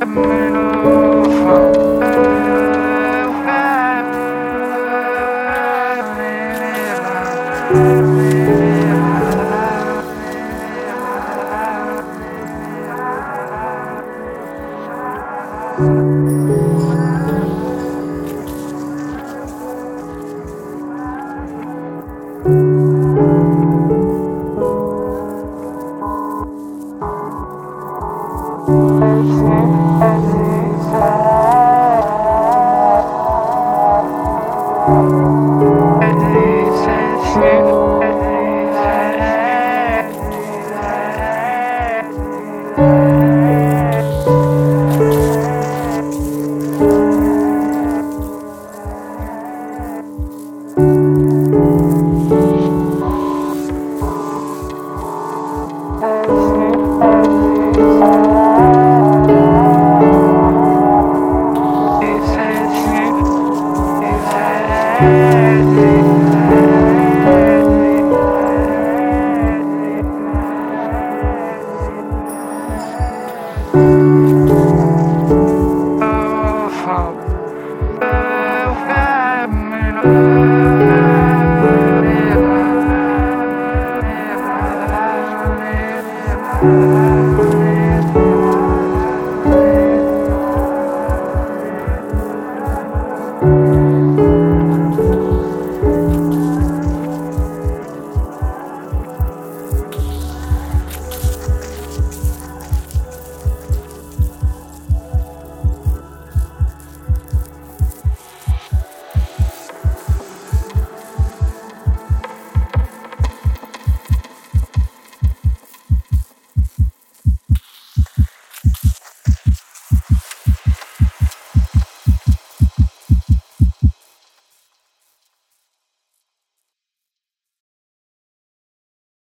Amen. Thank Oh, oh, oh,